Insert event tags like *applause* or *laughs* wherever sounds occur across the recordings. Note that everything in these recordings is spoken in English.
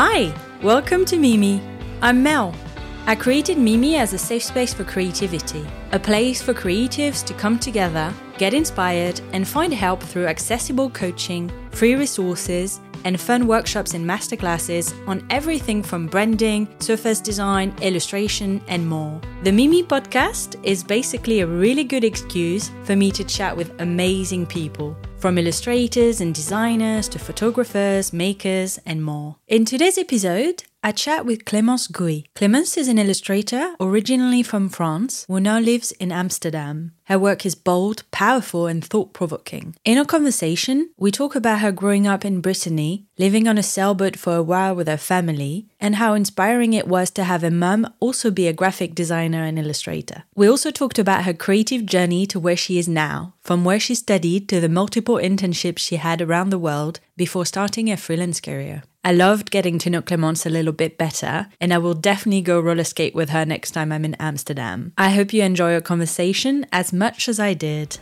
Hi, welcome to Mimi. I'm Mel. I created Mimi as a safe space for creativity, a place for creatives to come together, get inspired, and find help through accessible coaching, free resources, and fun workshops and masterclasses on everything from branding, surface design, illustration, and more. The Mimi podcast is basically a really good excuse for me to chat with amazing people, from illustrators and designers to photographers, makers, and more. In today's episode, I chat with Clémence Gouy. Clémence is an illustrator originally from France who now lives in Amsterdam. Her work is bold, powerful, and thought provoking. In our conversation, we talk about her growing up in Brittany, living on a sailboat for a while with her family, and how inspiring it was to have a mum also be a graphic designer and illustrator. We also talked about her creative journey to where she is now, from where she studied to the multiple internships she had around the world before starting a freelance career. I loved getting to know Clémence a little bit better, and I will definitely go roller skate with her next time I'm in Amsterdam. I hope you enjoy our conversation as much as I did.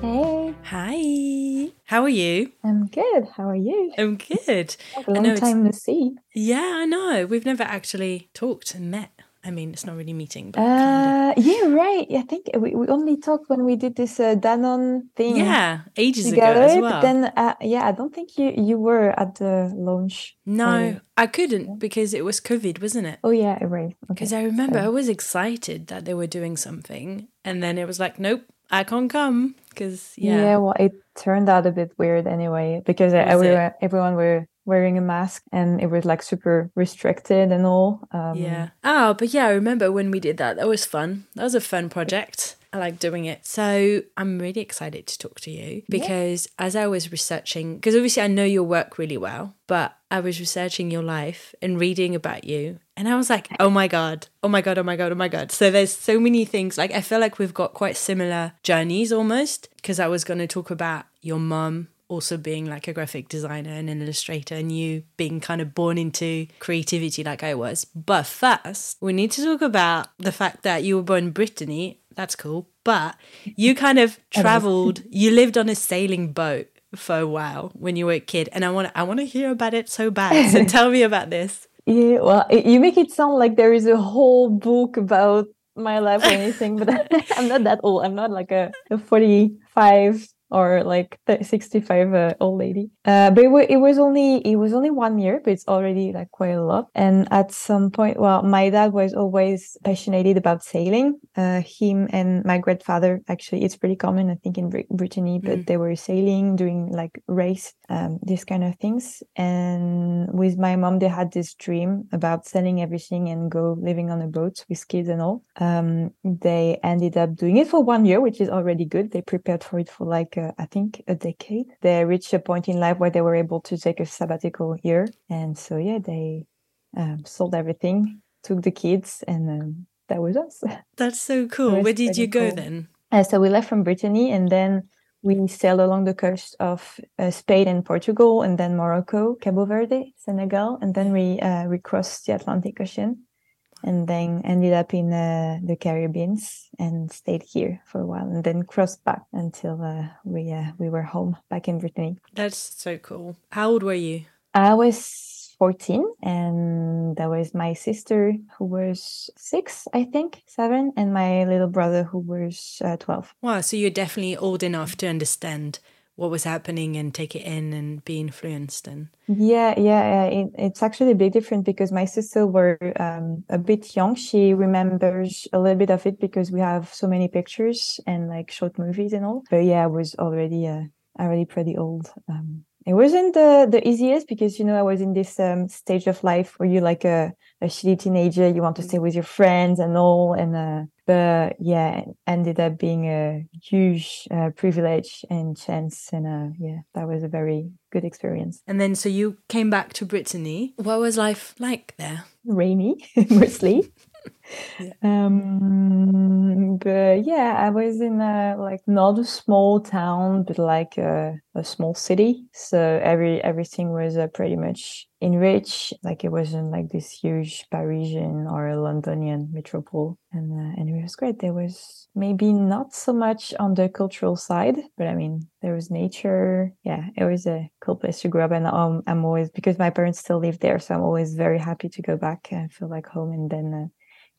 Hey, Hi. How are you? I'm good. How are you? I'm good. A long time no see. Yeah, I know. We've never actually talked and met. I mean, it's not really meeting, but. Uh, yeah, right. I think we, we only talked when we did this uh, Danone thing yeah, ages together. ago as well. But then, uh, yeah, I don't think you you were at the launch. no. I couldn't because it was COVID, wasn't it? Oh yeah, right. Okay. Because I remember sorry. I was excited that they were doing something, and then it was like, nope, I can't come because Yeah. yeah, well, it turned out a bit weird anyway because it? everyone everyone were wearing a mask and it was like super restricted and all. Um, yeah. Oh, but yeah, I remember when we did that. That was fun. That was a fun project. I like doing it. So I'm really excited to talk to you because as I was researching, because obviously I know your work really well, but I was researching your life and reading about you. And I was like, oh my God, oh my God, oh my God, oh my God. So there's so many things. Like I feel like we've got quite similar journeys almost because I was going to talk about your mum also being like a graphic designer and an illustrator and you being kind of born into creativity like I was. But first, we need to talk about the fact that you were born in Brittany. That's cool. But you kind of *laughs* traveled, you lived on a sailing boat for a while when you were a kid and I want I want to hear about it so bad. So *laughs* tell me about this. Yeah, well, you make it sound like there is a whole book about my life or anything, but *laughs* I'm not that old. I'm not like a, a 45 or like *laughs* th- 65 uh, old lady. Uh, but it, it was only it was only one year, but it's already like quite a lot. And at some point, well, my dad was always passionate about sailing. Uh, him and my grandfather actually, it's pretty common, I think, in Brit- Brittany, but Mm. they were sailing, doing like race, um, these kind of things. And with my mom, they had this dream about selling everything and go living on a boat with kids and all. Um, they ended up doing it for one year, which is already good. They prepared for it for like, uh, I think, a decade. They reached a point in life where they were able to take a sabbatical year. And so, yeah, they um, sold everything, took the kids, and um, that was us. *laughs* That's so cool. Where did you go then? Uh, so we left from Brittany and then we sailed along the coast of uh, Spain and Portugal and then Morocco, Cabo Verde, Senegal, and then we uh, we crossed the Atlantic Ocean and then ended up in uh, the Caribbeans and stayed here for a while and then crossed back until uh, we uh, we were home back in Brittany. That's so cool. How old were you? I was 14 and that was my sister who was six, I think, seven, and my little brother who was uh, 12. Wow, so you're definitely old enough to understand what was happening and take it in and be influenced and Yeah, yeah, yeah. It, it's actually a bit different because my sister were um, a bit young. She remembers a little bit of it because we have so many pictures and like short movies and all. But yeah, I was already uh, already pretty old. Um, it wasn't the the easiest because you know I was in this um, stage of life where you're like a a shitty teenager. You want to stay with your friends and all, and uh, but yeah, ended up being a huge uh, privilege and chance, and uh, yeah, that was a very good experience. and then so you came back to Brittany. What was life like there? rainy *laughs* mostly yeah. Um, but yeah, I was in a, like not a small town, but like a, a small city. So every everything was uh, pretty much enriched. Like it wasn't like this huge Parisian or Londonian metropole, and uh, and it was great. There was maybe not so much on the cultural side, but I mean there was nature. Yeah, it was a cool place to grow up, and um, I'm always because my parents still live there, so I'm always very happy to go back and feel like home, and then. Uh,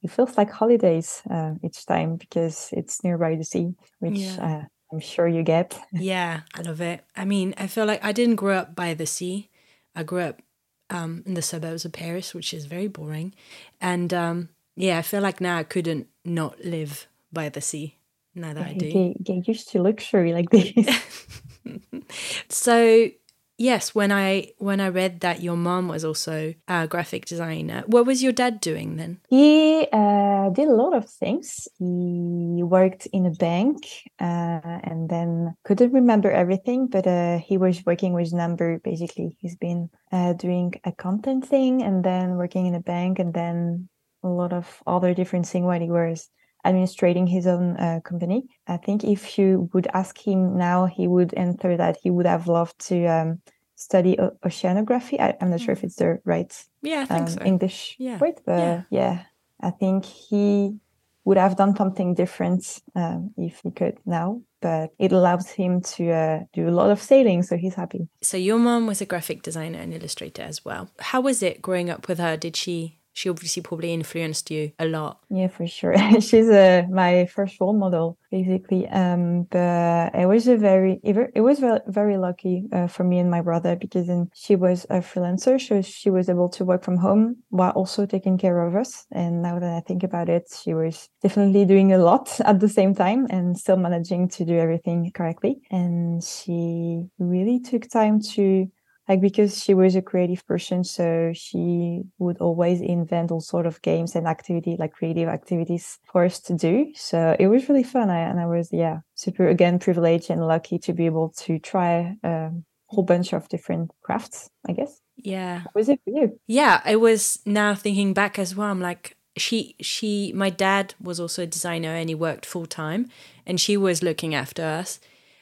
it feels like holidays uh, each time because it's nearby the sea, which yeah. uh, I'm sure you get. *laughs* yeah, I love it. I mean, I feel like I didn't grow up by the sea. I grew up um, in the suburbs of Paris, which is very boring. And um, yeah, I feel like now I couldn't not live by the sea. Now that yeah, I do. Get, get used to luxury like *laughs* this. *laughs* so Yes, when I when I read that your mom was also a graphic designer, what was your dad doing then? He uh, did a lot of things. He worked in a bank uh, and then couldn't remember everything, but uh, he was working with number. Basically, he's been uh, doing a content thing and then working in a bank and then a lot of other different things while he was administrating his own uh, company. I think if you would ask him now, he would answer that he would have loved to um, study o- oceanography. I, am not sure if mm. it's the right yeah, um, so. English yeah. word, but yeah. yeah. I think he would have done something different um, if he could now. But it allows him to uh, do a lot of sailing, so he's happy. So your mom was a graphic designer and illustrator as well. How was it growing up with her? Did she she obviously probably influenced you a lot. Yeah, for sure. *laughs* She's uh, my first role model, basically. Um, but it was a very, it was very lucky uh, for me and my brother because then she was a freelancer, so she was able to work from home while also taking care of us. And now that I think about it, she was definitely doing a lot *laughs* at the same time and still managing to do everything correctly. And she really took time to like because she was a creative person so she would always invent all sort of games and activity like creative activities for us to do. So it was really fun I, and i was yeah super again privileged and lucky to be able to try a whole bunch of different crafts i guess. Yeah. How was it for you? Yeah i was now thinking back as well i'm like she she my dad was also a designer and he worked full time and she was looking after us.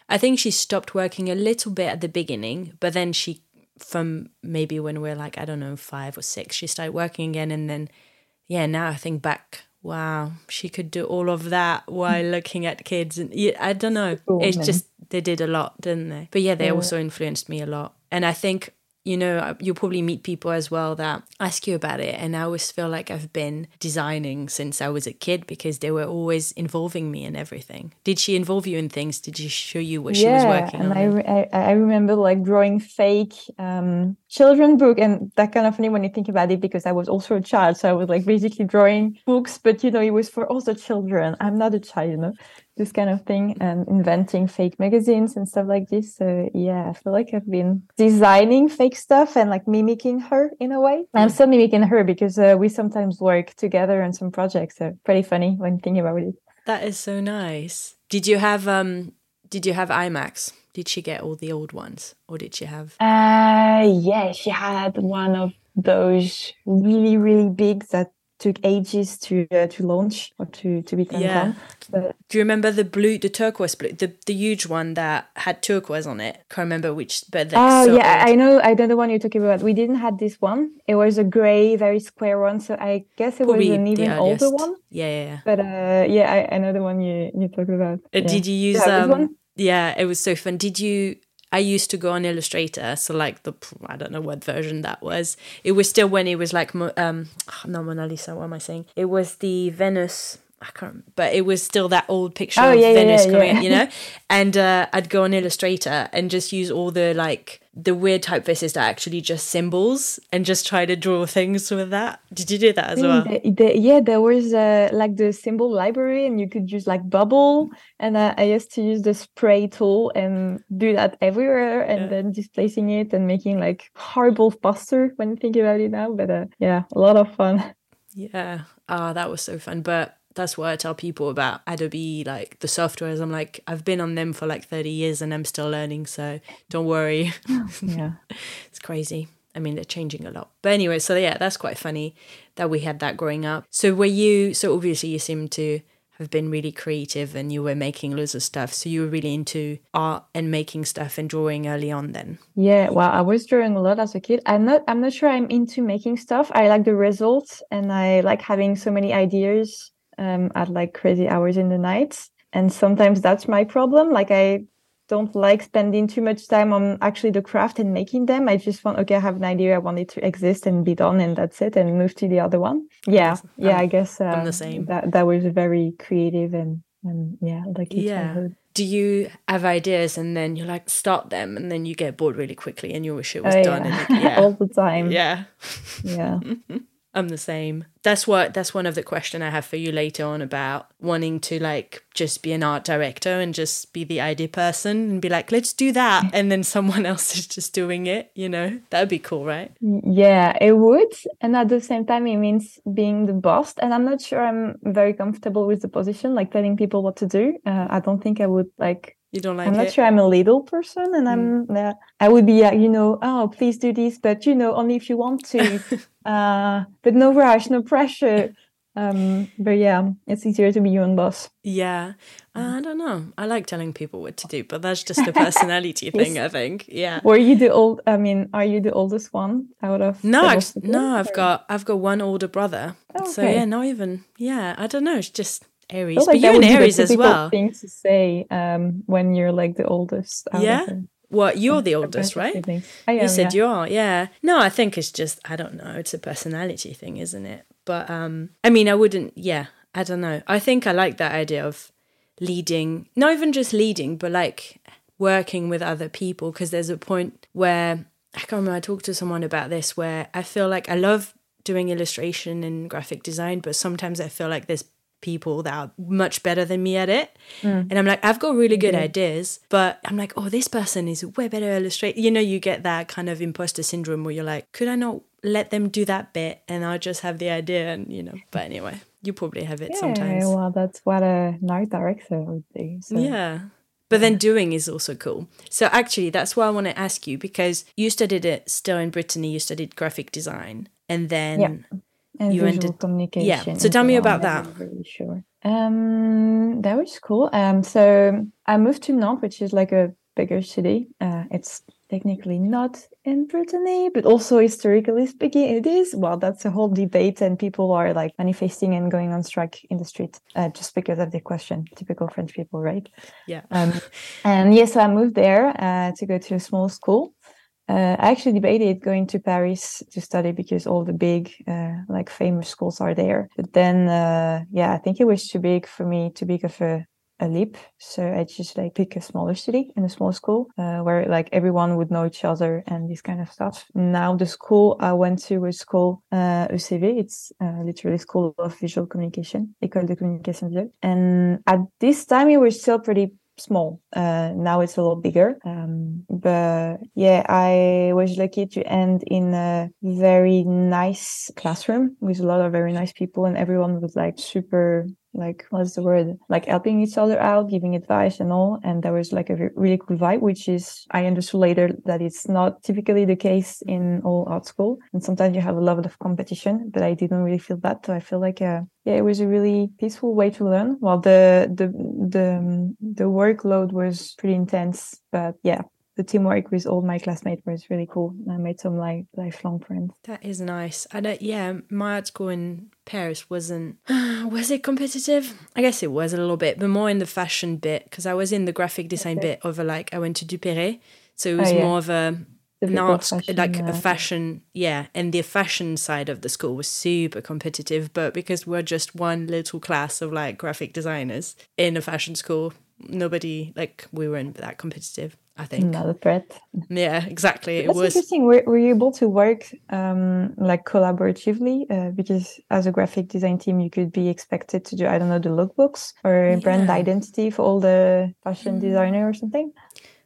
I think she stopped working a little bit at the beginning, but then she from maybe when we are like I don't know five or six, she started working again, and then yeah, now I think back, wow, she could do all of that while mm. looking at kids, and yeah, I don't know, it's just they did a lot, didn't they? But yeah, they yeah. also influenced me a lot, and I think you know, you'll probably meet people as well that ask you about it. And I always feel like I've been designing since I was a kid because they were always involving me in everything. Did she involve you in things? Did she show you what yeah, she was working and on? I, re- I, I remember like drawing fake um, children book and that kind of funny when you think about it because I was also a child. So I was like basically drawing books, but you know, it was for also children. I'm not a child, you know this kind of thing and inventing fake magazines and stuff like this. So yeah, I feel like I've been designing fake stuff and like mimicking her in a way. I'm still mimicking her because uh, we sometimes work together on some projects. So pretty funny when thinking about it. That is so nice. Did you have um did you have iMacs? Did she get all the old ones or did she have Uh yeah, she had one of those really really big that took ages to uh, to launch or to to become yeah. But do you remember the blue, the turquoise blue, the the huge one that had turquoise on it? Can't remember which, but oh so yeah, old. I know, I know the one you're talking about. We didn't have this one. It was a gray, very square one. So I guess it Probably was an even older one. Yeah, yeah, yeah. But uh, yeah, I, I know the one you you talked about. Uh, yeah. Did you use yeah, um? Yeah, it was so fun. Did you I used to go on Illustrator, so like the I don't know what version that was. It was still when it was like um *sighs* not Mona Lisa. What am I saying? It was the Venus. I can't, but it was still that old picture oh, of yeah, Venus yeah, coming yeah. out, you know. *laughs* And uh, I'd go on Illustrator and just use all the like the weird typefaces that are actually just symbols and just try to draw things with that. Did you do that as well? The, the, yeah, there was uh, like the symbol library and you could use like bubble. And uh, I used to use the spray tool and do that everywhere and then displacing it and making like horrible poster when you think about it now. But uh, yeah, a lot of fun. *laughs* Yeah. Ah, oh, that was so fun. But that's what I tell people about Adobe, like the softwares. I'm like, I've been on them for like 30 years and I'm still learning. So don't worry. *laughs* yeah. it's crazy. I mean, they're changing a lot. But anyway, so yeah, that's quite funny that we had that growing up. So were you, so obviously you seem to have been really creative and you were making loads of stuff. So you were really into art and making stuff and drawing early on then. Yeah, well, I was drawing a lot as a kid. I'm not I'm not sure I'm into making stuff. I like the results and I like having so many ideas um, at like crazy hours in the night. And sometimes that's my problem. Like I don't like spending too much time on actually the craft and making them. I just want, okay, I have an idea. I want it to exist and be done, and that's it, and move to the other one. Yeah, yeah. I guess uh, I'm the same. That that was very creative and and yeah, like yeah. Do you have ideas and then you like start them and then you get bored really quickly and you wish it was Oh, done? yeah. Yeah. *laughs* all the time. yeah. yeah. *laughs* I'm the same. That's what that's one of the question I have for you later on about wanting to like just be an art director and just be the idea person and be like, let's do that, and then someone *laughs* else is just doing it. You know, that'd be cool, right? Yeah, it would. And at the same time, it means being the boss. And I'm not sure I'm very comfortable with the position, like telling people what to do. Uh, I don't think I would like. You don't like I'm not it? sure I'm a little person, and I'm. Uh, I would be, uh, you know, oh, please do this, but you know, only if you want to. *laughs* uh, but no rush, no pressure. Um, but yeah, it's easier to be your own boss. Yeah, I don't know. I like telling people what to do, but that's just a *laughs* personality thing, I think. Yeah. Were you the old? I mean, are you the oldest one out of? No, no, I've or- got I've got one older brother. Oh, So yeah, not even yeah. I don't know. It's just Aries, but like that you're an Aries as well. Thing to say um, when you're like the oldest. out of Yeah? What *laughs* you're the oldest, right? I You said yeah. you are, yeah. No, I think it's just I don't know. It's a personality thing, isn't it? But um, I mean, I wouldn't. Yeah, I don't know. I think I like that idea of leading, not even just leading, but like working with other people. Because there's a point where I can't remember. I talked to someone about this where I feel like I love doing illustration and graphic design, but sometimes I feel like there's people that are much better than me at it. Mm. And I'm like, I've got really good ideas, but I'm like, oh, this person is way better illustrate. You know, you get that kind of imposter syndrome where you're like, could I not let them do that bit and I'll just have the idea and you know. But anyway, you probably have it Yeah, sometimes. well, that's what a art director would do. So. Yeah. But then doing is also cool. So actually, that's why I want to ask you because you studied it still in Brittany. You studied graphic design, and then Yeah. And You visual ended- communication. yeah. So tell me about that. really sure. Um, that was cool. Um, so I moved to Nantes, which is like a bigger city. Uh, it's technically not in Brittany, but also historically speaking, it is. Well, that's a whole debate, and people are like manifesting and going on strike in the street uh, just because of the question. Typical French people, right? yeah, Um, *laughs* and yes, so I moved there uh, to go to a small school. Uh, I actually debated going to Paris to study because all the big, uh, like famous schools are there. But then, uh, yeah, I think it was too big for me, too big of a, a leap. So I just like pick a smaller city and a small school uh, where like everyone would know each other and this kind of stuff. Now the school I went to was called uh, ECV. It's uh, literally School of Visual Communication, École de Communication Visuelle. And at this time it was still pretty small. Uh, now it's a lot bigger. Um, but yeah, I was lucky to end in a very nice classroom with a lot of very nice people, and everyone was like super. Like what's the word? Like helping each other out, giving advice and all, and there was like a really cool vibe. Which is I understood later that it's not typically the case in all art school, and sometimes you have a level of competition. But I didn't really feel that, so I feel like uh, yeah, it was a really peaceful way to learn. while the the the the workload was pretty intense, but yeah, the teamwork with all my classmates was really cool. I made some like lifelong friends. that is nice. I don't. Yeah, my art school in Paris wasn't. *sighs* was it competitive? I guess it was a little bit, but more in the fashion bit because I was in the graphic design bit of a like I went to Duperré, so it was Oh, yeah. more of a an art fashion, like a uh, fashion yeah and the fashion side of the school was super competitive but because we're just one little class of like graphic designers in a fashion school nobody like we weren't that competitive i think Not a threat. yeah exactly it That's was interesting. Were, were you able to work um, like collaboratively? Uh, because as a graphic design team, you could be expected to do I don't know the lookbooks or brand identity for all the fashion designer or something.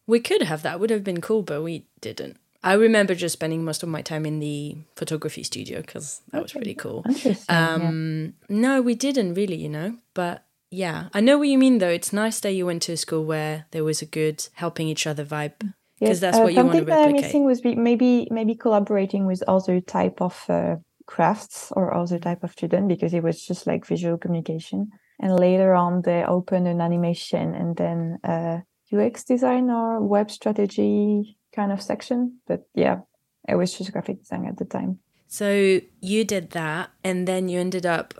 we could have that would have been cool but we didn't i remember just spending most of my time in the photography studio because that was pretty cool Interesting. yeah. Um, no, we didn't really, you know. But yeah, I know what you mean though. It's nice that you went to a school where there was a good helping each other vibe. because that's what you want to replicate. Something missing was maybe maybe collaborating with other type of uh, crafts or other type of student because it was just like visual communication. And later on, they opened an animation and then uh, UX design or web strategy kind of section. But yeah, it was just graphic design at the time. So you did that, and then you ended up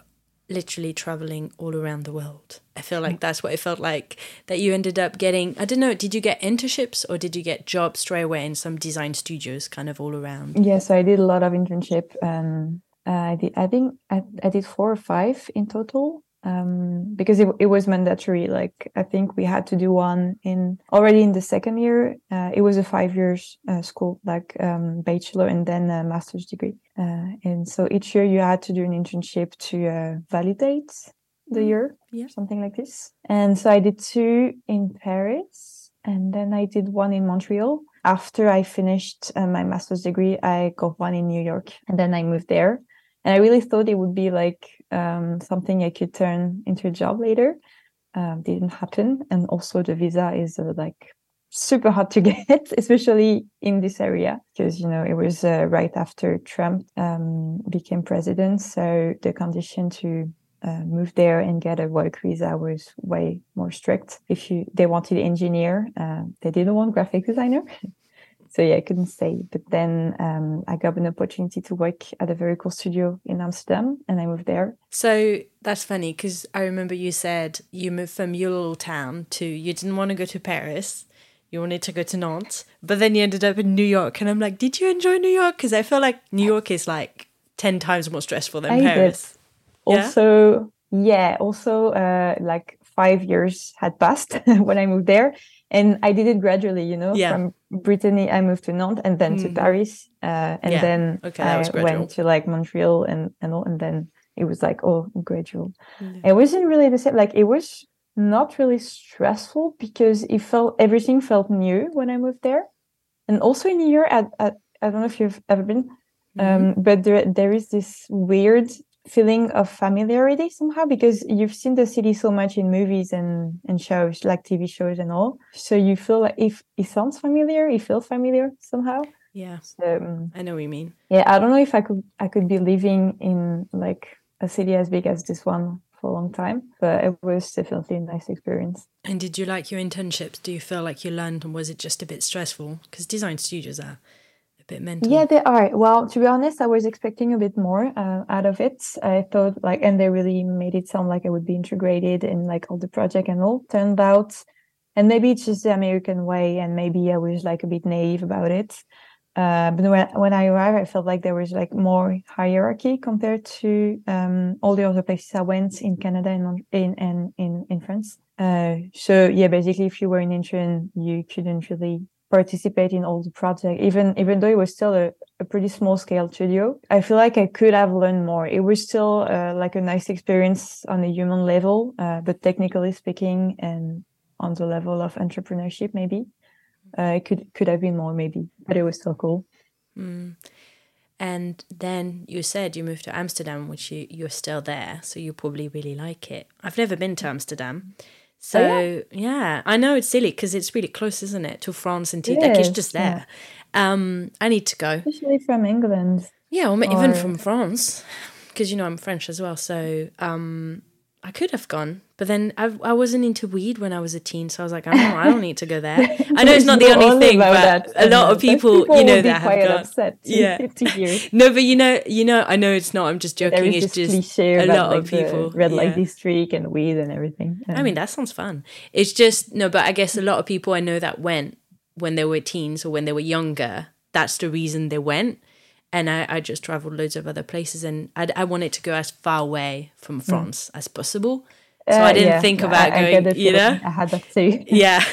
literally traveling all around the world. I feel like that's what it felt like that you ended up getting. I don't know, did you get internships or did you get jobs straight away in some design studios kind of all around? Yes, yeah, so I did a lot of internship. Um, I did, I think I, I did four or five in total um, because it, it was mandatory. Like I think we had to do one in already in the second year. Uh, it was a five years uh, school, like um, bachelor and then a master's degree. Uh, and so each year you had to do an internship to uh, validate the mm, year, yeah. something like this. And so I did two in Paris, and then I did one in Montreal. After I finished uh, my master's degree, I got one in New York, and then I moved there. And I really thought it would be like um, something I could turn into a job later. Um, didn't happen, and also the visa is uh, like super hard to *laughs* get, especially in this area, because you know it was uh, right after Trump um, became president, so the condition to uh, move there and get a work visa was way more strict. If you they wanted engineer, uh, they didn't want graphic designer. *laughs* so yeah, I couldn't stay. But then um, I got an opportunity to work at a very cool studio in Amsterdam, and I moved there. So that's funny because I remember you said you moved from your little town to you didn't want to go to Paris, you wanted to go to Nantes, but then you ended up in New York, and I'm like, did you enjoy New York? Because I feel like New York is like ten times more stressful than I Paris. Did. Yeah? Also, yeah, also uh, like five years had passed *laughs* when I moved there and I did it gradually, you know. Yeah. From Brittany, I moved to Nantes and then mm. to Paris, uh, and yeah. then okay, I went to like Montreal and and all, and then it was like oh gradual. It wasn't really the same. Like it was not really stressful because it felt everything felt new when I moved there, and also in New York, I, I, I don't know if you've ever been, mm-hmm. um, but there there is this weird feeling of familiarity somehow because you've seen the city so much in movies and, and shows like tv shows and all. So you feel like if it sounds familiar it feels familiar somehow. Yeah. So, um, i know what you mean. yeah i don't know if i could i could be living in like a city as big as this one for a long time but it was definitely a nice experience. And did you like your internships? Do you feel like you learned and was it just a bit stressful? Because design studios are bit mental. Yeah, they are. Well, to be honest, I was expecting a bit more uh, out of it. I thought like, and they really made it sound like I would be integrated in like all the project and all. Turned out, and maybe it's just the American way, and maybe I was like a bit naive about it. Uh, but when when I arrived, I felt like there was like more hierarchy compared to um, all the other places I went in Canada and in in in, in France. Uh, so yeah, basically, if you were an intern, you couldn't really participate in all the project even even though it was still a, a pretty small scale studio. I feel like i could have learned more. It was still uh, like a nice experience on a human level uh, but technically speaking and on the level of entrepreneurship maybe. Uh, it could could have been more maybe but it was still cool. Mm. and then you said you moved to amsterdam which you you're still there so you probably really like it. I've never been to amsterdam so oh, yeah. yeah. I know it's silly because it's really close, isn't it, to France and to it like it's just there. Yeah. Um, I need to go, especially from England. Yeah, or, or... even from France, because you know I'm French as well. So um, I could have gone, but then I, I wasn't into weed when I was a teen, so I was like, I don't know, I don't need to go there. I know it's not the *laughs* only thing, but that. a lot of people, people you know, that have gone. Upset to, yeah. *laughs* no, but you know, you know, I know it's not. I'm just joking. It's just a lot like of people. Red light yeah. district and weed and everything. I mean, that sounds fun. It's just no, but I guess a lot of people I know that went when they were teens or when they were younger. That's the reason they went and I, I just traveled loads of other places and I, I wanted to go as far away from mm. France mm. as possible so uh, I didn't yeah, think about I, going, I you know? I had that too. *laughs* *laughs* yeah.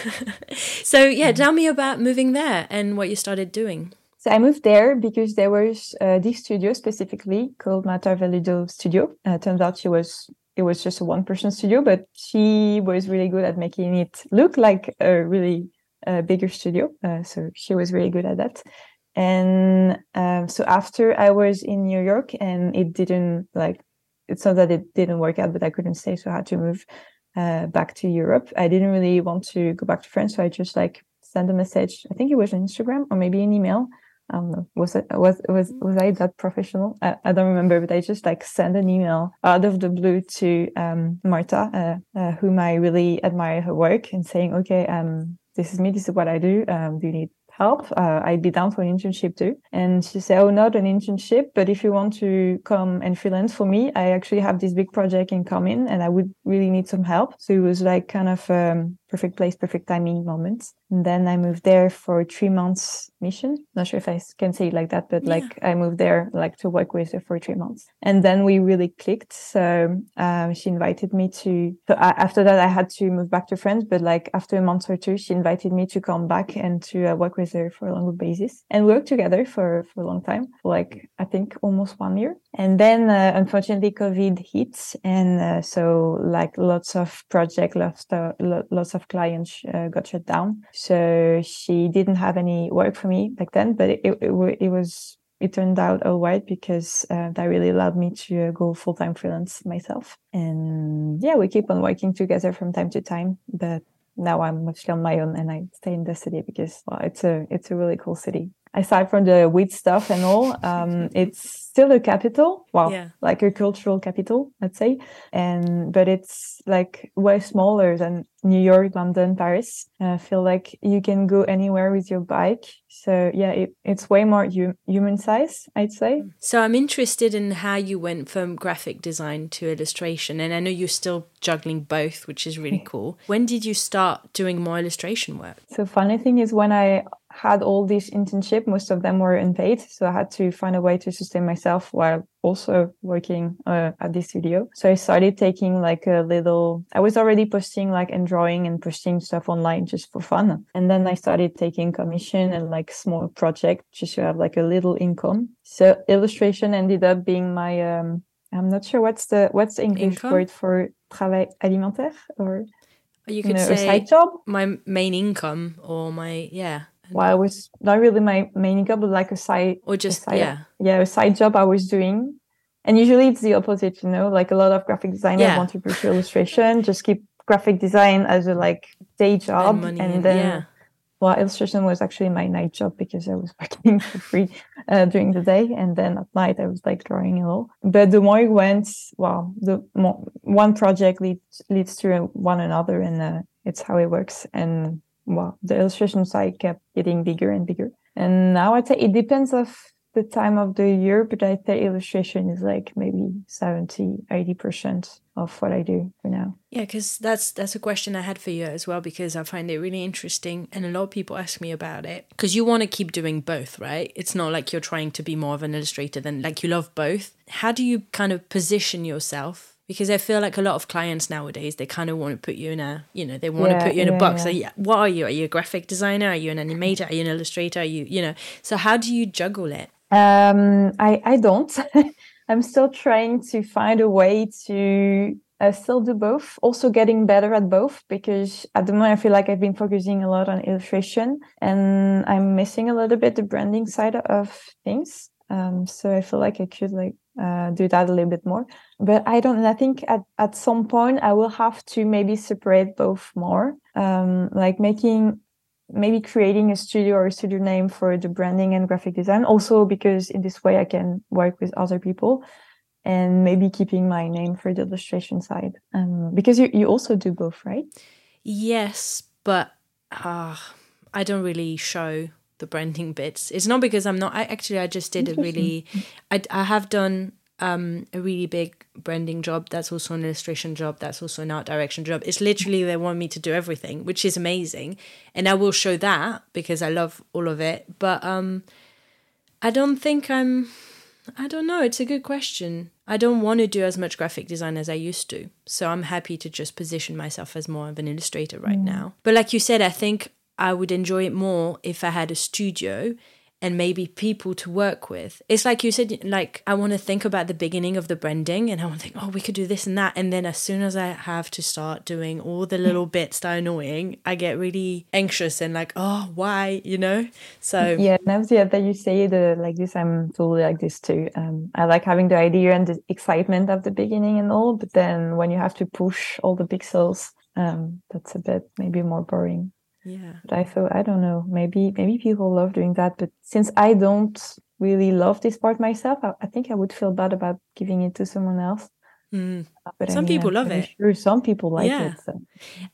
so, yeah, tell me about moving there and what you started doing. So I moved there because there was uh, this studio specifically called Marta Veludo Studio. Uh, turns out she was it was just a one person studio, but she was really good at making it look like a really uh, bigger studio. Uh, so she was really good at that. And um, so after I was in New York and it didn't like, it's not that it didn't work out, but I couldn't stay. So I had to move uh, back to Europe. I didn't really want to go back to France. So I just like send a message. I think it was on Instagram or maybe an email. I don't know. Was it was was was I that professional? I, I don't remember, but I just like sent an email out of the blue to um, Marta, uh, uh, whom I really admire her work, and saying, "Okay, um, this is me. This is what I do. Um, do you need help. Uh, I'd be down for an internship too. And she said, Oh, not an internship, but if you want to come and freelance for me, I actually have this big project in coming and I would really need some help. So it was like kind of um, perfect place, perfect timing moment. And then I moved there for three months mission. Not sure if I can say it like that, but yeah. like I moved there like to work with her for three months. And then we really clicked. So um, she invited me to, so I, after that, I had to move back to France. But like after a month or two, she invited me to come back and to uh, work with her for a longer basis and work together for, for a long time, like, I think almost one year. And then uh, unfortunately, COVID hit. And uh, so like lots of project, lots, of, lots of clients uh, got shut down. So she didn't have any work for me back then, but it, it, it was it turned out all right because uh, that really allowed me to uh, go full time freelance myself. And yeah, we keep on working together from time to time. But now I'm mostly on my own and I stay in the city because well, it's a it's a really cool city aside from the weed stuff and all, *laughs* um, it's still a capital. Well, yeah. like a cultural capital, let's say. And but it's like way smaller than New York, London, Paris. I feel like you can go anywhere with your bike. So yeah, it, it's way more hu- human size, I'd say. So I'm interested in how you went from graphic design to illustration, and I know you're still juggling both, which is really *laughs* cool. When did you start doing more illustration work? So funny thing is when I had all these internship most of them were unpaid so i had to find a way to sustain myself while also working uh, at this studio. So i started taking like a little i was already posting like and drawing and posting stuff online just for fun. And then i started taking commission and like small project just to have like a little income. So illustration ended up being my um i'm not sure what's the what's the english income? word for travail alimentaire or you could you know, say side job? my main income or my yeah well, it was not really my main job, but like a side or just side, yeah, yeah, a side job I was doing. And usually it's the opposite, you know, like a lot of graphic designers yeah. want to pursue illustration, just keep graphic design as a like day job, and, and then yeah. well, illustration was actually my night job because I was *laughs* working for free uh, during the day, and then at night I was like drawing a little. But the more it went, well, the more one project leads leads to one another, and uh, it's how it works. And well, the illustration side kept getting bigger and bigger. And now I'd say it depends of the time of the year, but I say illustration is like maybe 70, 80% of what I do for now. Yeah, because that's that's a question I had for you as well because I find it really interesting and a lot of people ask me about it because you want to keep doing both, right? It's not like you're trying to be more of an illustrator than like you love both. How do you kind of position yourself because I feel like a lot of clients nowadays they kind of want to put you in a you know they want yeah, to put you in yeah, a box. Yeah. Like, what are you? Are you a graphic designer? Are you an animator? Are you an illustrator? Are you you know? So how do you juggle it? Um, I I don't. *laughs* I'm still trying to find a way to uh, still do both. Also getting better at both because at the moment I feel like I've been focusing a lot on illustration and I'm missing a little bit the branding side of things. Um, so I feel like I could like uh, do that a little bit more. But I don't. I think at at some point I will have to maybe separate both more, um, like making maybe creating a studio or a studio name for the branding and graphic design. Also because in this way I can work with other people, and maybe keeping my name for the illustration side. Um, because you you also do both, right? Yes, but uh, I don't really show the branding bits. It's not because I'm not. I actually I just did a really. I I have done um a really big branding job. That's also an illustration job. That's also an art direction job. It's literally they want me to do everything, which is amazing, and I will show that because I love all of it. But um, I don't think I'm. I don't know. It's a good question. I don't want to do as much graphic design as I used to. So I'm happy to just position myself as more of an illustrator right mm. now. But like you said, I think I would enjoy it more if I had a studio and maybe people to work with. It's like you said, like I want to think about the beginning of the branding and I want to think, oh, we could do this and that. And then as soon as I have to start doing all the little bits that are annoying, I get really anxious and like, oh, why, you know? So yeah, now yeah, that you say the like this, I'm totally like this too. Um, I like having the idea and the excitement of the beginning and all, but then when you have to push all the pixels, um, that's a bit maybe more boring. Yeah. But I thought, I don't know, maybe maybe people love doing that. But since I don't really love this part myself, I, I think I would feel bad about giving it to someone else. Mm. But Some I mean, people I'm love it. Sure, some people like Yeah. it. So.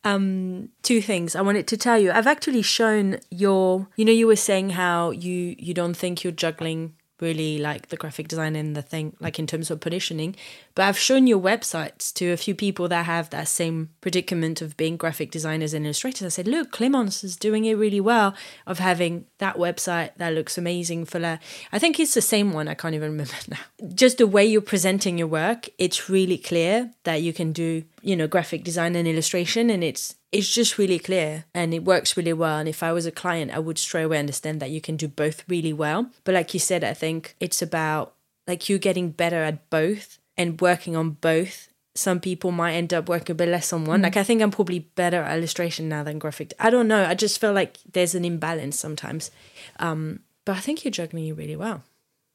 um two things i wanted to tell you i've actually shown your you know you were saying how you you don't think you're juggling really like the graphic design and the thing like in terms of positioning. But i've shown your websites to a few people that have that same predicament of being graphic designers and illustrators. I said look clemence is doing it really well of having that website that looks amazing for la i think it's the same one i can't even remember *laughs* now. Just the way you're presenting your work it's really clear that you can do you know graphic design and illustration and it's it's just really clear and it works really well. And if i was a client i would straight away understand that you can do both really well. But like you said i think it's about like you getting better at both and working on both. Some people might end up working a bit less on one. Like i think i'm probably better at illustration now than graphic. I don't know. I just feel like there's an imbalance sometimes. Um but i think you're juggling it really well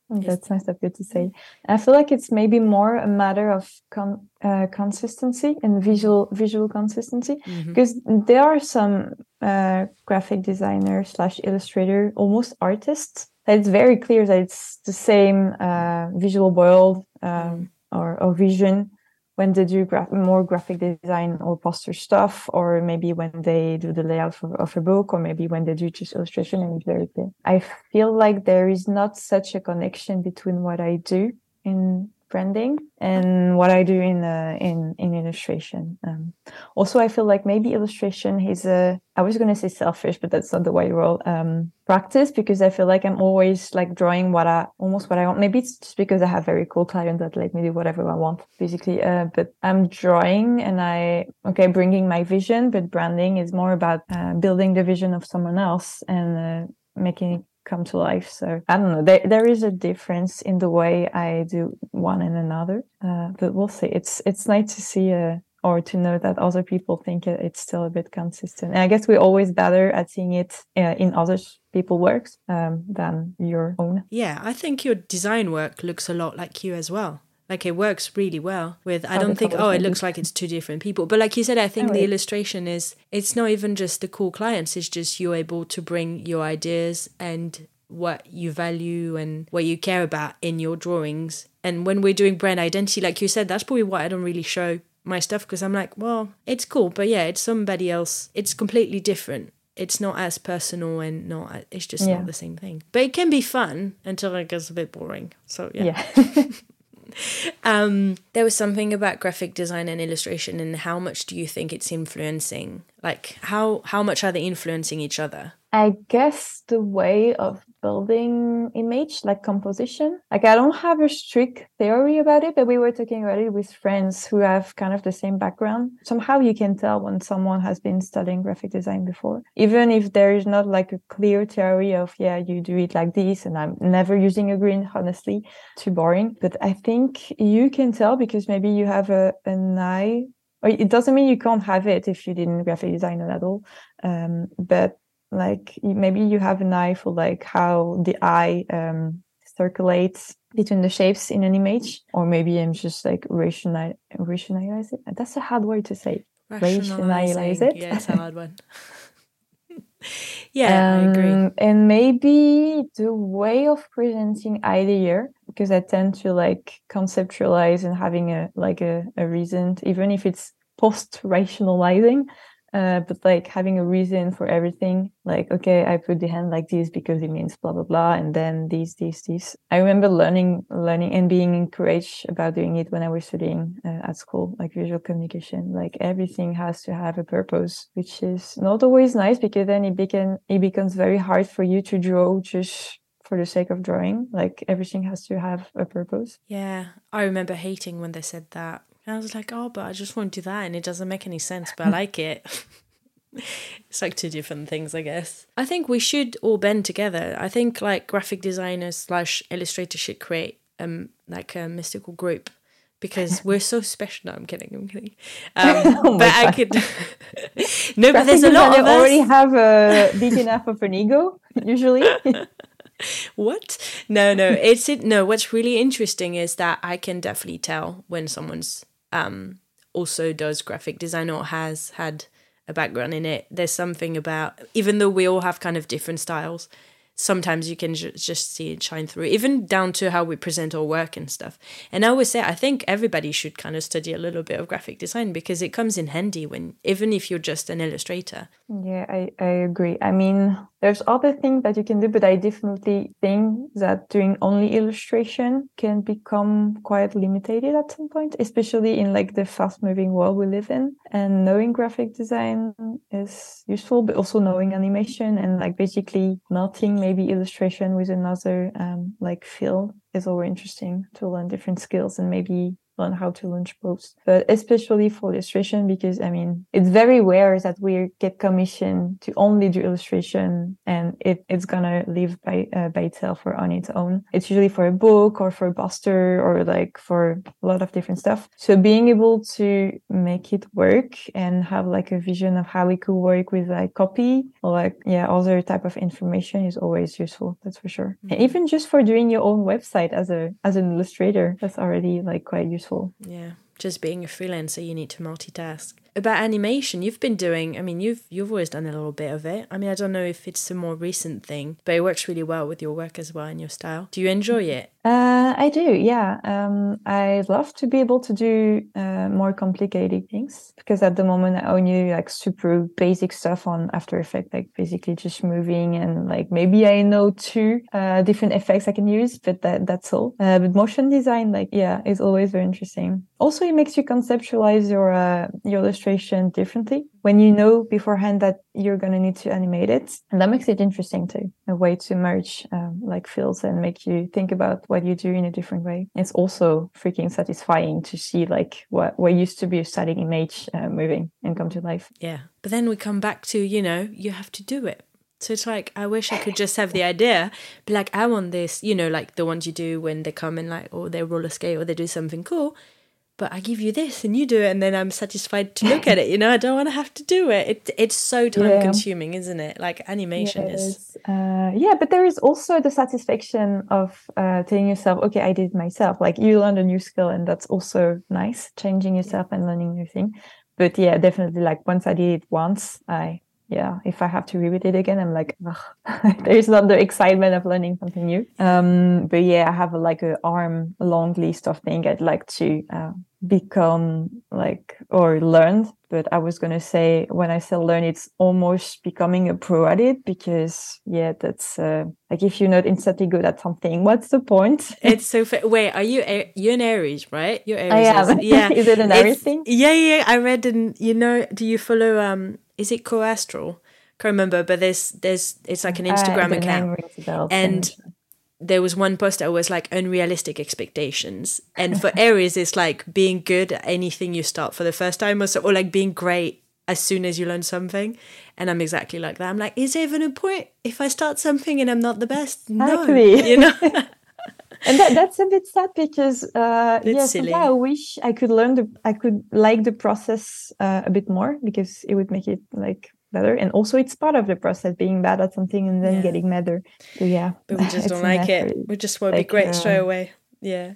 That's nice of you to say. I feel like it's maybe more a matter of con- uh, consistency and visual visual consistency because there are some uh, graphic designer slash illustrator, almost artists. That it's very clear that it's the same uh, visual world um, or, or vision when they do gra- more graphic design or poster stuff, or maybe when they do the layout for, of a book, or maybe when they do just illustration and very. I feel like there is not such a connection between what I do in branding and what I do in uh, in in illustration. Um, also, I feel like maybe illustration is a I was going to say selfish, but that's not the way role um, practice because I feel like I'm always like drawing what I almost what I want. Maybe it's just because I have very cool clients that let me do whatever I want, basically. Uh, but I'm drawing and I okay bringing my vision, but branding is more about uh, building the vision of someone else and uh, making come to life. So I don't know. There there is a difference in the way I do one and another, uh, but we'll see. It's it's nice to see. Uh, or to know that other people think it's still a bit consistent. And I guess we're always better at seeing it uh, in other people's works um, than your own. Yeah, I think your design work looks a lot like you as well. Like it works really well with I don't think oh it looks like it's two different people. But like you said, I think Oh, the illustration is it's not even just the cool clients, it's just you're able to bring your ideas and what you value and what you care about in your drawings. And when we're doing brand identity, like you said, that's probably why I don't really show my stuff because I'm like, well, it's cool, but yeah, it's somebody else. It's completely different. It's not as personal and not. It's just Yeah. not the same thing. But it can be fun until it gets a bit boring. So yeah. Yeah. *laughs* Um, there was something about graphic design and illustration, and how much do you think it's influencing? Like how how much are they influencing each other? I guess the way of building image, like composition. Like I don't have a strict theory about it, but we were talking about it with friends who have kind of the same background. Somehow you can tell when someone has been studying graphic design before, even if there is not like a clear theory of yeah, you do it like this, and I'm never using a green, honestly, too boring. But I think you can tell because maybe you have a an eye. It doesn't mean you can't have it if you didn't graphic design at all. Um, but like maybe you have an eye for like how the eye um, circulates between the shapes in an image, or maybe I'm just like rational rationalize it. That's a hard word to say. Rationalize it. Yeah, it's a hard one. *laughs* yeah, I agree. Um, And maybe the way of presenting idea, because I tend to like conceptualize and having a like a, a reason, even if it's post rationalizing, uh, but like having a reason for everything. Like, okay, I put the hand like this because it means blah blah blah, and then these, these, these. I remember learning, learning, and being encouraged about doing it when I was studying uh, at school, like visual communication. Like everything has to have a purpose, which is not always nice because then it became it becomes very hard for you to draw just for the sake of drawing. Like everything has to have a purpose. Yeah, I remember hating when they said that. And I was like, oh, but I just want to do that, and it doesn't make any sense, but I like it. *laughs* it's like two different things, I guess. I think we should all bend together. I think like graphic designers slash illustrators should create um like a mystical group because we're so special. No, I'm kidding. I'm kidding. *laughs* Um, Oh but I could. *laughs* no, but there's a lot of designer already have a big enough of an ego usually. What? No, no. It's it. No. What's really interesting is that I can definitely tell when someone's um also does graphic design or has had a background in it, there's something about even though we all have kind of different styles, sometimes you can ju- just see it shine through, even down to how we present our work and stuff. And I always say, I think everybody should kind of study a little bit of graphic design because it comes in handy when, even if you're just an illustrator. Yeah, I, I agree. I mean, there's other things that you can do, but I definitely think that doing only illustration can become quite limited at some point, especially in like the fast moving world we live in. And knowing graphic design is useful, but also knowing animation and like basically melting maybe illustration with another um, like field is always interesting to learn different skills and maybe on how to launch posts, but especially for illustration, because I mean, it's very rare that we get commissioned to only do illustration and it, it's gonna live by, uh, by itself or on its own. It's usually for a book or for a poster or like for a lot of different stuff. So being able to make it work and have like a vision of how we could work with like copy or like, yeah, other type of information is always useful. That's for sure. Mm-hmm. And even just for doing your own website as a, as an illustrator, that's already like quite useful Yeah, just being a freelancer, you need to multitask. About animation, you've been doing. I mean, you've you've always done a little bit of it. I mean, I don't know if it's a more recent thing, but it works really well with your work as well and your style. Do you enjoy it? Uh, I do, yeah. Um, I love to be able to do uh, more complicated things because at the moment I only like super basic stuff on After Effects, like basically just moving and like maybe I know two uh, different effects I can use, but that that's all. Uh, but motion design, like yeah, is always very interesting. Also, it makes you conceptualize your uh, your illustration differently when you know beforehand that you're going to need to animate it. And that makes it interesting too a way to merge um, like fields and make you think about what you do in a different way. It's also freaking satisfying to see like what what used to be a static image uh, moving and come to life. Yeah but then we come back to you know you have to do it. So it's like I wish I could just have the idea, but like I want this, you know, like the ones you do when they come and like or they roller skate or they do something cool but I give you this and you do it, and then I'm satisfied to look at it. You know, I don't want to have to do it. it it's so time yeah. consuming, isn't it? Like animation yeah, is. Uh, yeah, but there is also the satisfaction of uh, telling yourself, okay, I did it myself. Like you learned a new skill, and that's also nice, changing yourself and learning new thing. But yeah, definitely, like once I did it once, I yeah, if I have to read it again, I'm like, *laughs* there's not the excitement of learning something new. Um, but yeah, I have a, like a arm long list of things I'd like to uh, become like or learn. But I was gonna say when I say learn, it's almost becoming a pro at it because yeah, that's uh, like if you're not instantly good at something, what's the point? *laughs* it's so fa- wait, are you a- you're an Aries, right? You're Aries. I am. Yeah, *laughs* is it an Aries thing? Yeah, yeah. I read and you know, do you follow um is it Coastral? Can't remember, but there's there's it's like an uh, Instagram uh, account, and there was one post that was like unrealistic expectations, and for *laughs* Aries, it's like being good at anything you start for the first time, or so, or like being great as soon as you learn something. And I'm exactly like that. I'm like, is there even a point if I start something and I'm not the best? No, you know. *laughs* and that, that's a bit sad because uh yeah silly. i wish i could learn the i could like the process uh, a bit more because it would make it like better. And also it's part of the process being bad at something and then yeah. getting better. So yeah but we *laughs* just don't like it. we just want to like, be great uh, straight away. Yeah.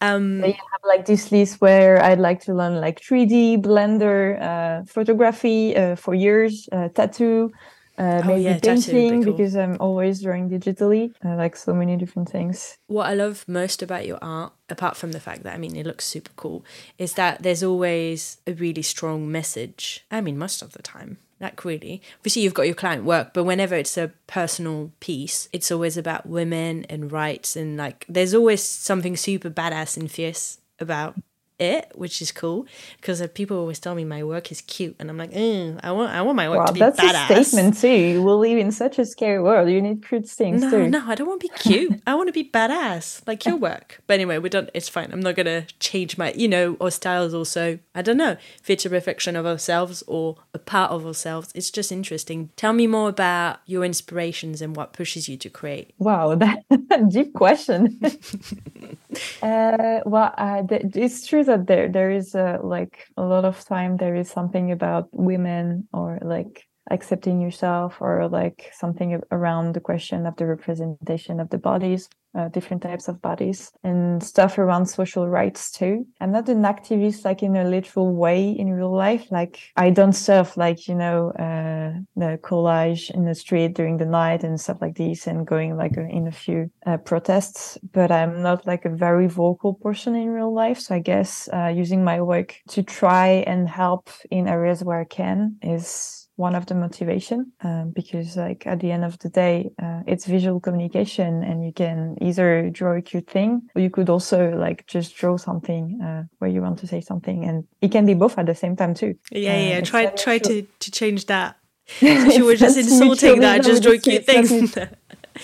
Um you have like this list where i'd like to learn like 3d blender uh photography uh, for years uh, tattoo uh, oh, maybe yeah, painting cool. because I'm always drawing digitally. I like so many different things. What I love most about your art, apart from the fact that I mean it looks super cool, is that there's always a really strong message. I mean, most of the time. Like really, obviously you've got your client work, but whenever it's a personal piece, it's always about women and rights, and like there's always something super badass and fierce about it, which is cool because people always tell me my work is cute, and I'm like, mm, I want, I want my work wow, to be that's badass. a statement too. We live in such a scary world. You need cute things no, too. No, I don't want to be cute. I want to be badass, like your work. But anyway, we don't. It's fine. I'm not gonna change my, you know, our styles. Also, I don't know if it's a reflection of ourselves or a part of ourselves. It's just interesting. Tell me more about your inspirations and what pushes you to create. Wow, *laughs* that deep question. *laughs* uh, well, uh, it's true that there there is a, like a lot of time there is something about women or like accepting yourself or like something around the question of the representation of the bodies uh, different types of bodies and stuff around social rights too. I'm not an activist like in a literal way in real life. Like I don't stuff like, you know, uh, the collage in the street during the night and stuff like this and going like in a few uh, protests, but I'm not like a very vocal person in real life. So I guess uh, using my work to try and help in areas where I can is one of the motivation um, because like at the end of the day uh, it's visual communication and you can either draw a cute thing or you could also like just draw something uh, where you want to say something. And it can be both at the same time too. Yeah yeah uh, try try to to change that. *laughs* If you were just insulting that just draw cute *laughs* things.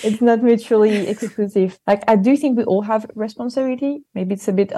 it's not mutually exclusive. Like I do think we all have responsibility. Maybe it's a bit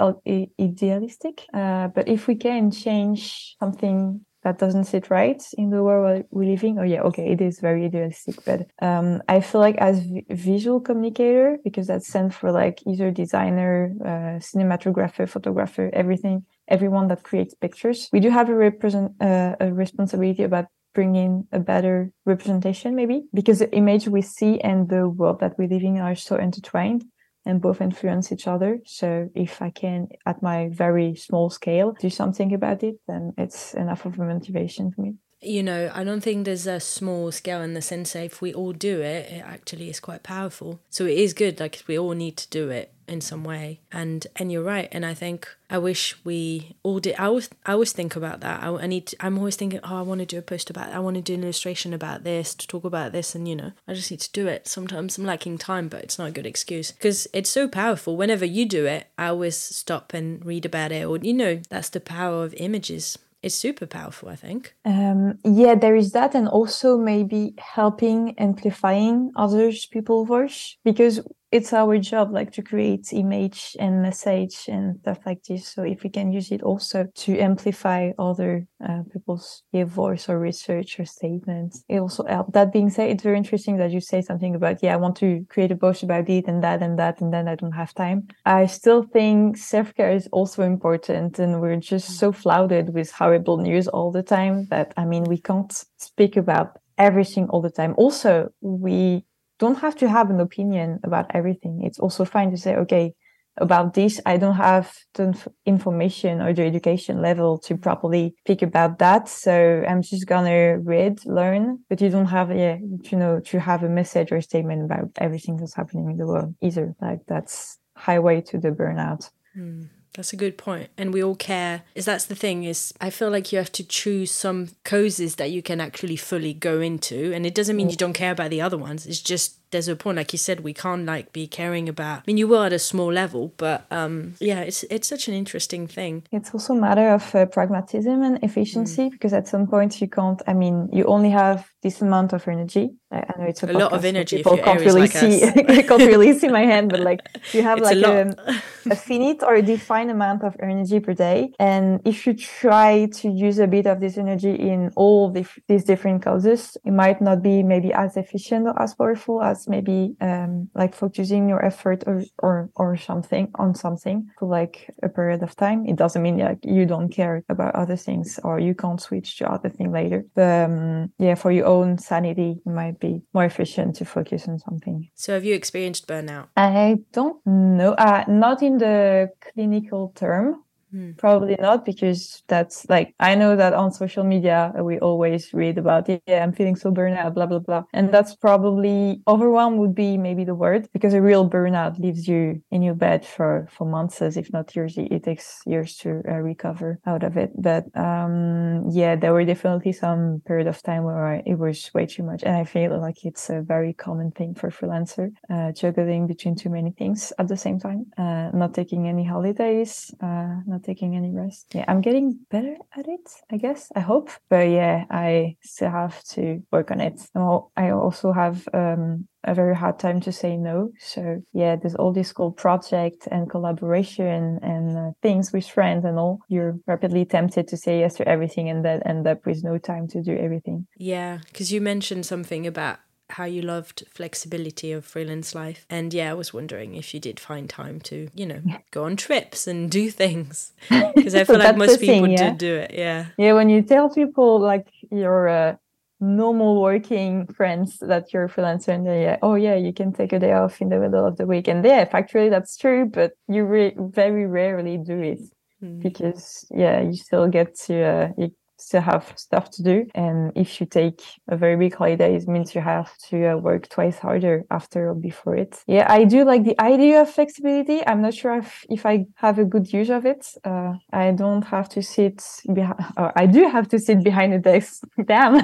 idealistic, uh, but if we can change something that doesn't sit right in the world we're living. Oh yeah, okay, it is very idealistic, but um, I feel like as v- visual communicator, because that's sent for like either designer, uh, cinematographer, photographer, everything, everyone that creates pictures, we do have a represent uh, a responsibility about bringing a better representation, maybe because the image we see and the world that we live in are so intertwined and both influence each other. So if I can, at my very small scale, do something about it, then it's enough of a motivation for me. You know, I don't think there's a small scale in the sense that if we all do it, it actually is quite powerful. So it is good, like we all need to do it in some way. And and you're right. And i think i wish we all did i always i always think about that. I, I need to, i'm always thinking oh i want to do a post about i want to do an illustration about this to talk about this and you know i just need to do it. Sometimes i'm lacking time but it's not a good excuse. Because it's so powerful. Whenever you do it i always stop and read about it or you know that's the power of images. It's super powerful i think. Um, yeah there is that and also maybe helping amplifying others people's voice. Because it's our job like to create image and message and stuff like this. So if we can use it also to amplify other uh, people's voice or research or statements it also helps that being said it's very interesting that you say something about yeah i want to create a post about it and that and that and then i don't have time. I still think self-care is also important and we're just so flooded with horrible news all the time that i mean we can't speak about everything all the time. Also we don't have to have an opinion about everything. It's also fine to say, okay, about this, I don't have the information or the education level to properly speak about that. So I'm just gonna read, learn, but you don't have, yeah, you know, to have a message or a statement about everything that's happening in the world either. Like that's highway to the burnout. Mm. That's a good point. And we all care. Is that's the thing is I feel like you have to choose some causes that you can actually fully go into. And it doesn't mean you don't care about the other ones. It's just there's a point, like you said, we can't like be caring about I mean you will at a small level, but um yeah, it's it's such an interesting thing. It's also a matter of uh, pragmatism and efficiency mm. because at some point you can't I mean you only have this amount of energy. I, I know it's a, a lot of energy. People can't really like see. *laughs* I can't really see my hand, but like *laughs* you have it's like a, a, a finite or a defined amount of energy per day, and if you try to use a bit of this energy in all the, these different causes, it might not be maybe as efficient or as powerful as maybe um, like focusing your effort or, or or something on something for like a period of time. It doesn't mean like you don't care about other things or you can't switch to other thing later. But um, yeah, for your own sanity, it might be more efficient to focus on something. So, have you experienced burnout? I don't know. Uh, not in the clinical term. Hmm. Probably not because that's like I know that on social media we always read about yeah I'm feeling so burnout blah blah blah. And that's probably overwhelm would be maybe the word because a real burnout leaves you in your bed for for months As if not years. It takes years to uh, recover out of it. But um yeah there were definitely some period of time where it was way too much. And I feel like it's a very common thing for freelancer uh, juggling between too many things at the same time uh, not taking any holidays uh, not taking any rest. Yeah, I'm getting better at it, I guess. I hope. But yeah, I still have to work on it. I also have um, a very hard time to say no. So yeah, there's all this cool project and collaboration and uh, things with friends and all. You're rapidly tempted to say yes to everything and then end up with no time to do everything. Yeah, because you mentioned something about how you loved flexibility of freelance life. And yeah, I was wondering if you did find time to, you know, go on trips and do things. *laughs* Because I feel like most people thing, yeah. did do it. Yeah. Yeah. When you tell people like you're, uh, normal working friends that you're a freelancer and they yeah, oh yeah you can take a day off in the middle of the week and yeah factually that's true but you re- very rarely do it mm. because yeah you still get to uh, you still have stuff to do. And if you take a very big holiday, it means you have to uh, work twice harder after or before it. Yeah, I do like the idea of flexibility. I'm not sure if, if I have a good use of it. Uh, I don't have to sit behind, I do have to sit behind a desk, *laughs* damn,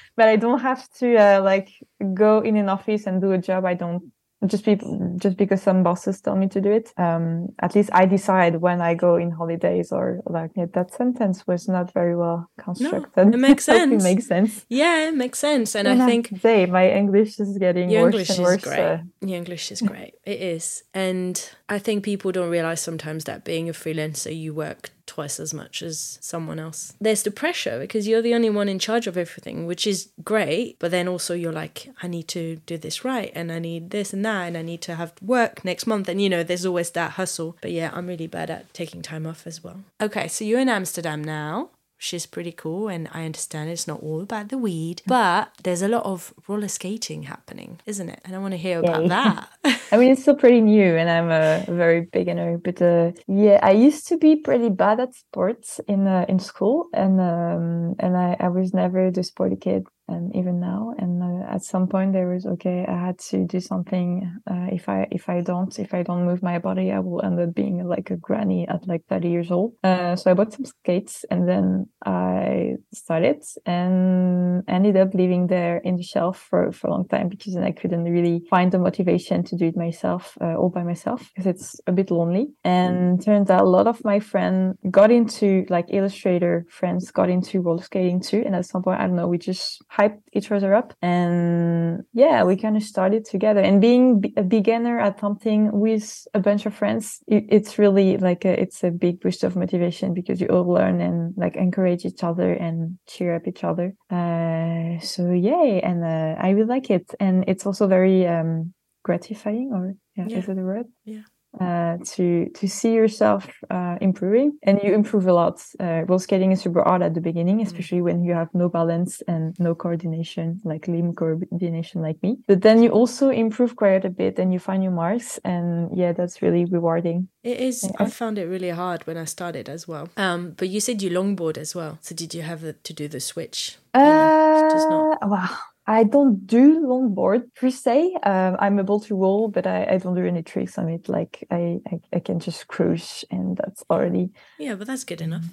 *laughs* but I don't have to uh, like go in an office and do a job I don't just people just because some bosses tell me to do it. Um at least i decide when i go in holidays or like yeah, that sentence was not very well constructed. no, it *laughs* makes sense it makes sense. Yeah it makes sense. And, and i think say my english is getting your worse english and is worse great. uh, your english is *laughs* great. It is. And i think people don't realize sometimes that being a freelancer you work twice as much as someone else. There's the pressure because you're the only one in charge of everything, which is great. But then also you're like, I need to do this right and I need this and that and I need to have work next month. And you know, there's always that hustle. But yeah, I'm really bad at taking time off as well. Okay, so you're in Amsterdam now she's pretty cool and I understand it's not all about the weed, but there's a lot of roller skating happening, isn't it? And I want to hear about that. *laughs* I mean, it's still pretty new and I'm a very beginner, but uh, yeah, I used to be pretty bad at sports in uh, in school and um, and I, I was never the sporty kid and even now. And uh, at some point there was okay i had to do something uh, if i if i don't if i don't move my body i will end up being like a granny at like 30 years old. Uh, so i bought some skates and then i started and ended up living there in the shelf for, for a long time because then i couldn't really find the motivation to do it myself uh, all by myself because it's a bit lonely. And turns out a lot of my friends got into like illustrator friends got into roller skating too. And at some point i don't know we just hyped each other up and yeah we kind of started together. And being a beginner at something with a bunch of friends it, it's really like a, it's a big boost of motivation because you all learn and like encourage each other and cheer up each other. Uh, so yay and uh, i really like it. And it's also very um, gratifying or yeah, yeah. is it a word? Yeah uh, to to see yourself uh, improving. And you improve a lot. Uh, roller skating is super hard at the beginning mm. especially when you have no balance and no coordination like limb coordination like me. But then you also improve quite a bit and you find your marks. And yeah that's really rewarding. It is. Yeah. i found it really hard when i started as well. Um but you said you longboard as well. So did you have to do the switch? Uh, just not... wow I don't do longboard per se. Um, I'm able to roll, but I, I, don't do any tricks on it. Like I, I, I, can just cruise, and that's already yeah. But that's good enough.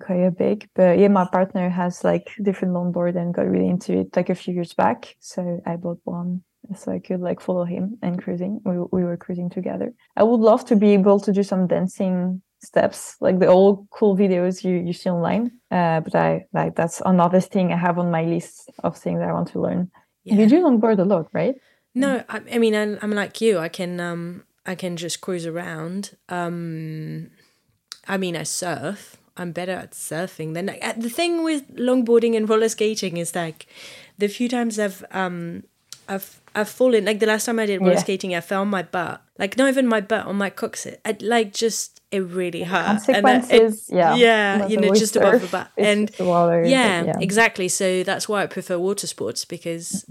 Quite a big, but yeah, my partner has like different longboard and got really into it like a few years back. So I bought one so I could like follow him and cruising. We we were cruising together. I would love to be able to do some dancing steps, like the old cool videos you, you see online. Uh, but I like that's another thing I have on my list of things I want to learn. Yeah. You do longboard a lot, right? No, I, I mean I'm, I'm like you. I can um I can just cruise around. Um, I mean I surf. I'm better at surfing than like, the thing with longboarding and roller skating is like the few times I've um I've I've fallen like the last time I did roller yeah. skating I fell on my butt. Like not even my butt on my coccyx. I like just it really hurt. Consequences and it, yeah. yeah you know just above the butt. *laughs* And water, yeah, yeah, exactly. So that's why I prefer water sports because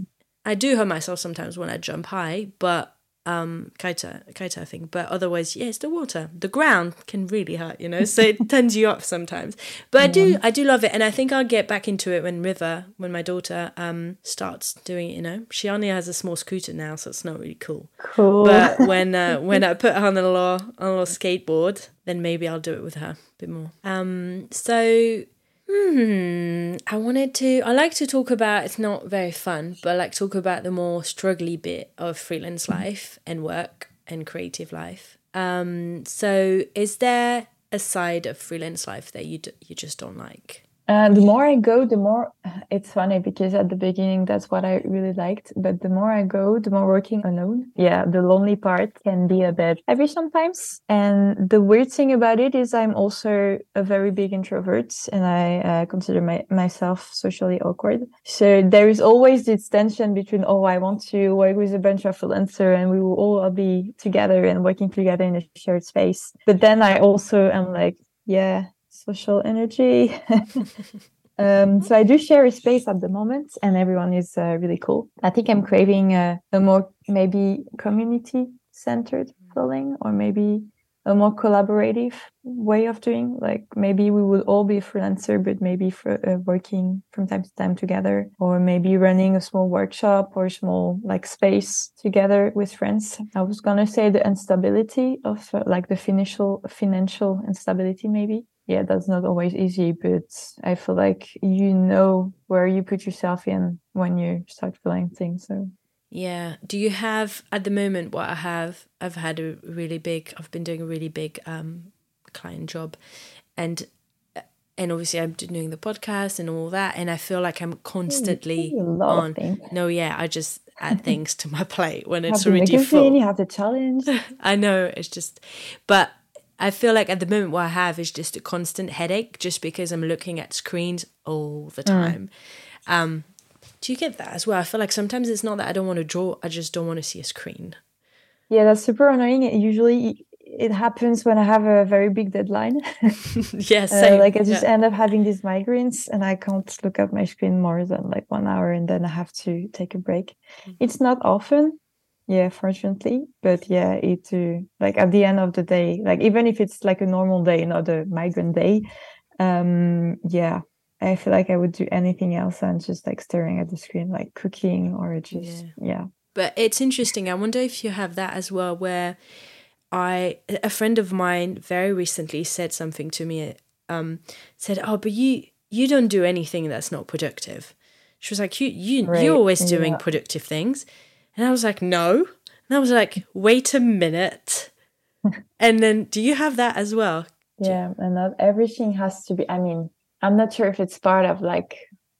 I do hurt myself sometimes when I jump high but um kaita kiter thing but otherwise yeah it's the water. The ground can really hurt you know so it *laughs* turns you off sometimes. But i do i do love it and i think i'll get back into it when river when my daughter um starts doing it you know. She only has a small scooter now so it's not really cool. Cool. But *laughs* when uh, when i put her on a little on a little skateboard then maybe i'll do it with her a bit more. Um so Hmm. I wanted to. I like to talk about. It's not very fun, but I like talk about the more struggly bit of freelance life and work and creative life. Um. So, is there a side of freelance life that you d- you just don't like? Uh, the more I go, the more *sighs* it's funny because at the beginning that's what I really liked. But the more I go, the more working alone. Yeah, the lonely part can be a bit heavy sometimes. And the weird thing about it is I'm also a very big introvert and I uh, consider my, myself socially awkward. So there is always this tension between, oh, I want to work with a bunch of freelancers and we will all be together and working together in a shared space. But then I also am like, yeah, social energy. *laughs* *laughs* Um, so I do share a space at the moment, and everyone is uh, really cool. I think I'm craving a, a more maybe community centered feeling, or maybe a more collaborative way of doing like maybe we will all be freelancer but maybe for uh, working from time to time together or maybe running a small workshop or small like space together with friends i was gonna say the instability of uh, like the financial financial instability maybe yeah that's not always easy but i feel like you know where you put yourself in when you start feeling things so yeah. Do you have at the moment what I have? I've had a really big. I've been doing a really big um, client job, and and obviously I'm doing the podcast and all that, and I feel like I'm constantly on. No, yeah, I just add things to my *laughs* plate when it's already full. You have the challenge. *laughs* I know it's just, but I feel like at the moment what I have is just a constant headache, just because I'm looking at screens all the mm. time. Mm. Um, do you get that as well? I feel like sometimes it's not that I don't want to draw, I just don't want to see a screen. Yeah, that's super annoying. Usually it happens when I have a very big deadline. *laughs* yes, uh, like I just yeah. end up having these migraines and I can't look at my screen more than like one hour and then I have to take a break. Mm-hmm. It's not often, yeah, fortunately, but yeah, it uh, like at the end of the day, like even if it's like a normal day, not a migrant day, um, yeah, I feel like I would do anything else than just like staring at the screen, like cooking or just yeah. yeah. But it's interesting. I wonder if you have that as well, where I a friend of mine very recently said something to me. Um, said, "Oh, but you you don't do anything that's not productive." She was like, "You you right. you're always doing yeah. productive things," and I was like, "No," and I was like, "Wait a minute." *laughs* and then, do you have that as well? Yeah, and not everything has to be. I mean, I'm not sure if it's part of like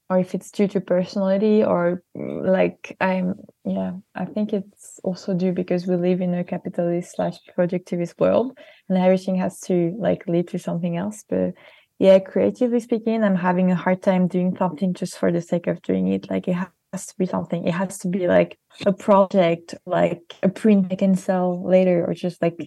or if it's due to personality or like I'm yeah, I think it's also due because we live in a capitalist slash productivist world and everything has to like lead to something else. But yeah, creatively speaking, I'm having a hard time doing something just for the sake of doing it. Like it has to be something. It has to be like a project, like a print I can sell later, or just like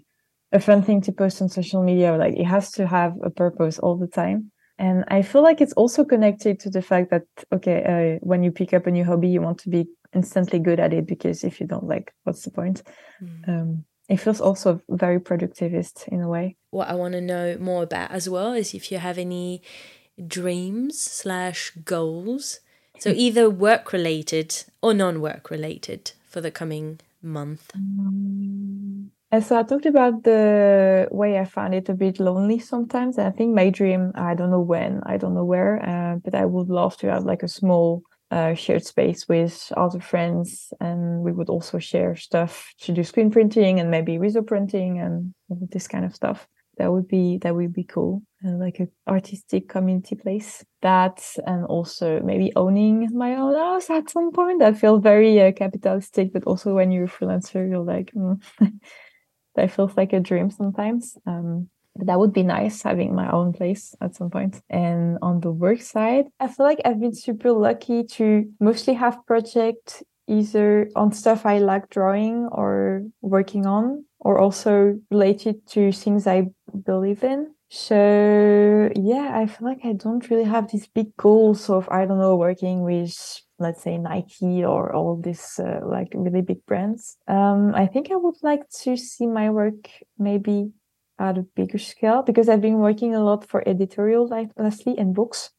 a fun thing to post on social media. Like it has to have a purpose all the time and i feel like it's also connected to the fact that okay uh, when you pick up a new hobby you want to be instantly good at it because if you don't like what's the point mm. um, it feels also very productivist in a way what i want to know more about as well is if you have any dreams slash goals so either work related or non-work related for the coming month and so I talked about the way I found it a bit lonely sometimes. And I think my dream, I don't know when, I don't know where, uh, but I would love to have like a small uh, shared space with other friends. And we would also share stuff to do screen printing and maybe riso printing and this kind of stuff. That would be that would be cool, uh, like an artistic community place. That and also maybe owning my own house at some point. That feels very uh, capitalistic, but also when you're a freelancer, you're like. Mm. *laughs* that feels like a dream sometimes. Um, that would be nice having my own place at some point. And on the work side, I feel like I've been super lucky to mostly have projects either on stuff I like drawing or working on, or also related to things I believe in. So yeah, I feel like I don't really have these big goals of I don't know working with let's say Nike or all these uh, like really big brands. Um, I think I would like to see my work maybe at a bigger scale because I've been working a lot for editorial lately and books.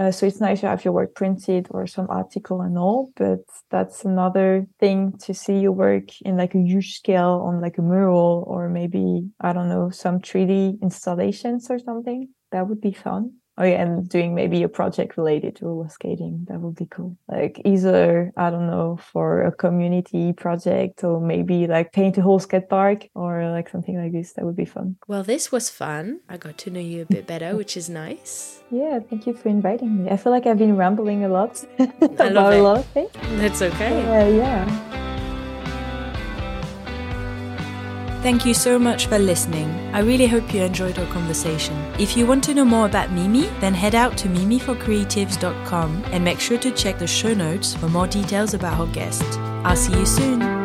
Uh, so it's nice to have your work printed or some article and all, but that's another thing to see your work in like a huge scale on like a mural or maybe I don't know some 3D installations or something. That would be fun oh yeah, and doing maybe a project related to roller skating. That would be cool. Like either I don't know for a community project or maybe like paint a whole skate park or like something like this. That would be fun. Well, this was fun. I got to know you a bit better, which is nice. Yeah, thank you for inviting me. I feel like I've been rambling a lot *laughs* about a lot of things. That's okay. Yeah, yeah. Thank you so much for listening. I really hope you enjoyed our conversation. If you want to know more about Mimi, then head out to mimiforcreatives.com and make sure to check the show notes for more details about our guest. I'll see you soon.